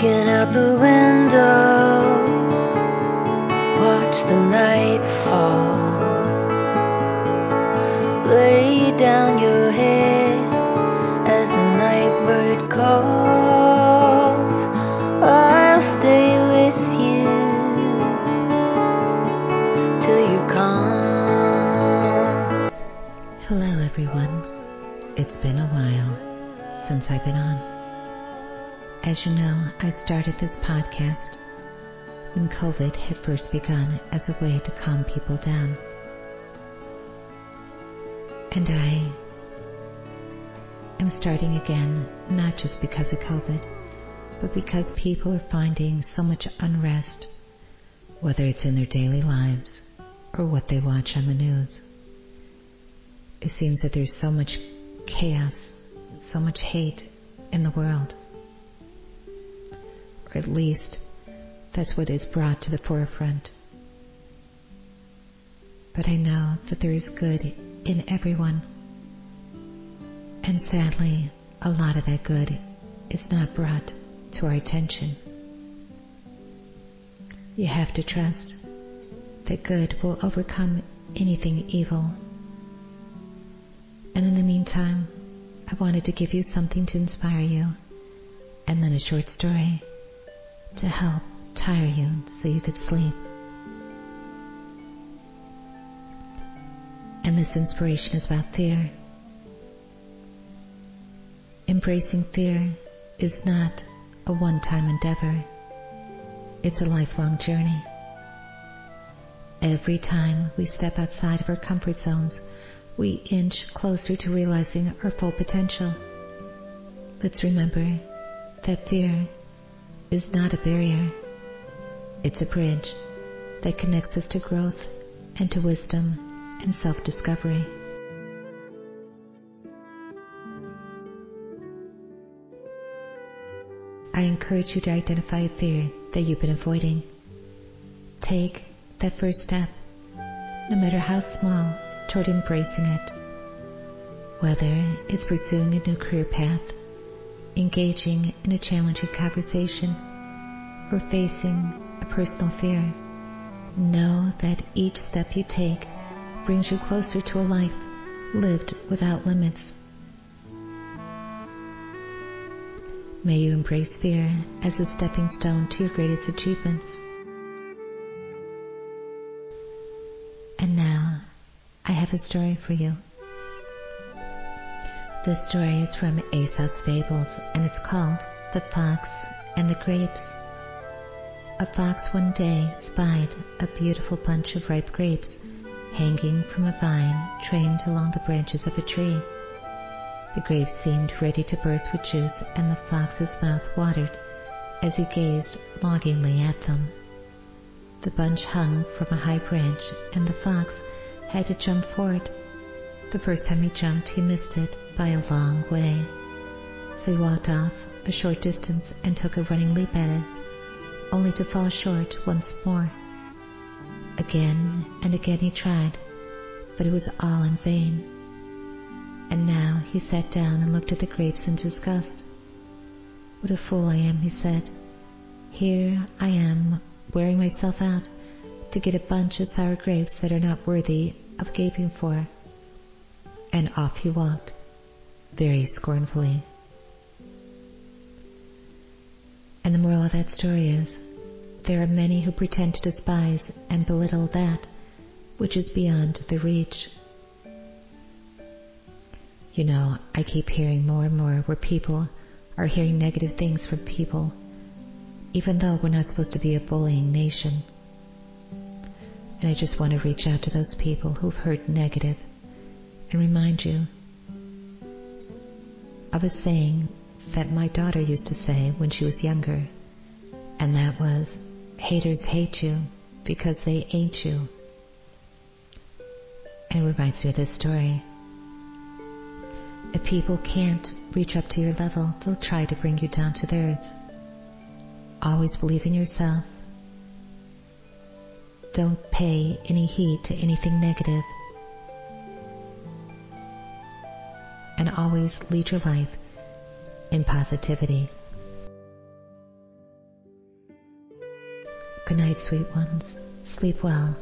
Looking out the window, watch the night fall. Lay down your head as the night bird calls. I'll stay with you till you come. Hello, everyone. It's been a while since I've been on. As you know, I started this podcast when COVID had first begun as a way to calm people down. And I am starting again, not just because of COVID, but because people are finding so much unrest, whether it's in their daily lives or what they watch on the news. It seems that there's so much chaos, so much hate in the world. At least that's what is brought to the forefront. But I know that there is good in everyone. And sadly, a lot of that good is not brought to our attention. You have to trust that good will overcome anything evil. And in the meantime, I wanted to give you something to inspire you and then a short story to help tire you so you could sleep. And this inspiration is about fear. Embracing fear is not a one-time endeavor. It's a lifelong journey. Every time we step outside of our comfort zones, we inch closer to realizing our full potential. Let's remember that fear is not a barrier. It's a bridge that connects us to growth and to wisdom and self-discovery. I encourage you to identify a fear that you've been avoiding. Take that first step, no matter how small, toward embracing it. Whether it's pursuing a new career path, engaging in a challenging conversation, or facing a personal fear, know that each step you take brings you closer to a life lived without limits. May you embrace fear as a stepping stone to your greatest achievements. And now, I have a story for you. This story is from Aesop's Fables and it's called The Fox and the Grapes. A fox one day spied a beautiful bunch of ripe grapes hanging from a vine trained along the branches of a tree. The grapes seemed ready to burst with juice and the fox's mouth watered as he gazed longingly at them. The bunch hung from a high branch and the fox had to jump for it. The first time he jumped, he missed it by a long way. So he walked off a short distance and took a running leap at it, only to fall short once more. Again and again he tried, but it was all in vain. And now he sat down and looked at the grapes in disgust. What a fool I am, he said. Here I am, wearing myself out to get a bunch of sour grapes that are not worthy of gaping for. And off he walked, very scornfully. And the moral of that story is, there are many who pretend to despise and belittle that which is beyond their reach. You know, I keep hearing more and more where people are hearing negative things from people, even though we're not supposed to be a bullying nation. And I just want to reach out to those people who've heard negative and remind you of a saying that my daughter used to say when she was younger, and that was, haters hate you because they ain't you. And it reminds me of this story. If people can't reach up to your level, they'll try to bring you down to theirs. Always believe in yourself. Don't pay any heed to anything negative. and always lead your life in positivity. Good night, sweet ones. Sleep well.